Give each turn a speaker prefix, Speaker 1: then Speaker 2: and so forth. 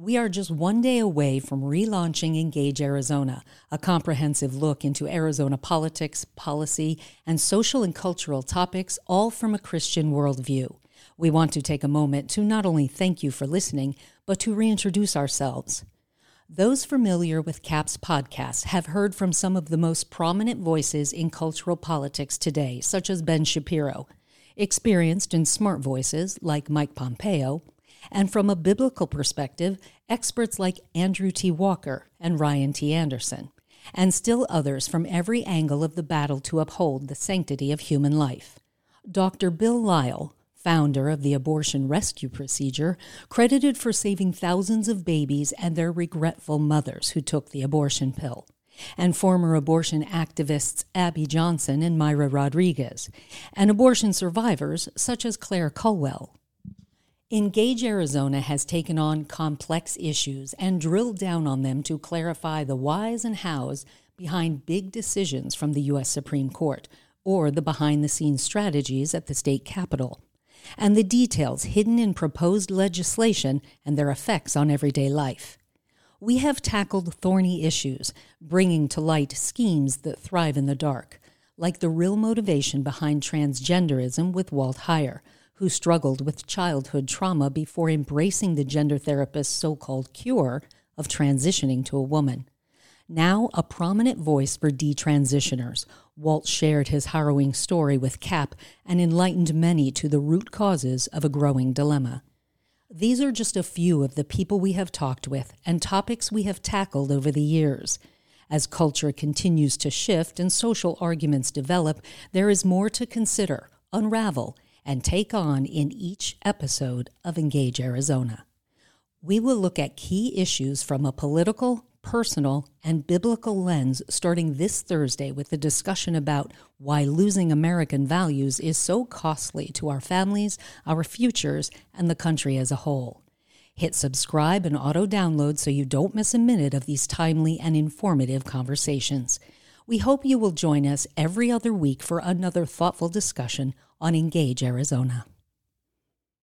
Speaker 1: We are just one day away from relaunching Engage Arizona, a comprehensive look into Arizona politics, policy, and social and cultural topics, all from a Christian worldview. We want to take a moment to not only thank you for listening, but to reintroduce ourselves. Those familiar with CAP's podcast have heard from some of the most prominent voices in cultural politics today, such as Ben Shapiro, experienced and smart voices like Mike Pompeo, and from a biblical perspective, experts like Andrew T. Walker and Ryan T. Anderson, and still others from every angle of the battle to uphold the sanctity of human life. Dr. Bill Lyle, founder of the abortion rescue procedure, credited for saving thousands of babies and their regretful mothers who took the abortion pill and former abortion activists Abby Johnson and Mayra Rodriguez, and abortion survivors such as Claire Culwell. Engage Arizona has taken on complex issues and drilled down on them to clarify the whys and hows behind big decisions from the U.S. Supreme Court or the behind the scenes strategies at the state capitol, and the details hidden in proposed legislation and their effects on everyday life. We have tackled thorny issues, bringing to light schemes that thrive in the dark, like the real motivation behind transgenderism with Walt Heyer who struggled with childhood trauma before embracing the gender therapist's so called cure of transitioning to a woman. Now a prominent voice for detransitioners, Walt shared his harrowing story with CAP and enlightened many to the root causes of a growing dilemma. These are just a few of the people we have talked with and topics we have tackled over the years. As culture continues to shift and social arguments develop, there is more to consider, unravel, and take on in each episode of Engage Arizona. We will look at key issues from a political, personal, and biblical lens starting this Thursday with a discussion about why losing American values is so costly to our families, our futures, and the country as a whole. Hit subscribe and auto download so you don't miss a minute of these timely and informative conversations. We hope you will join us every other week for another thoughtful discussion on Engage Arizona.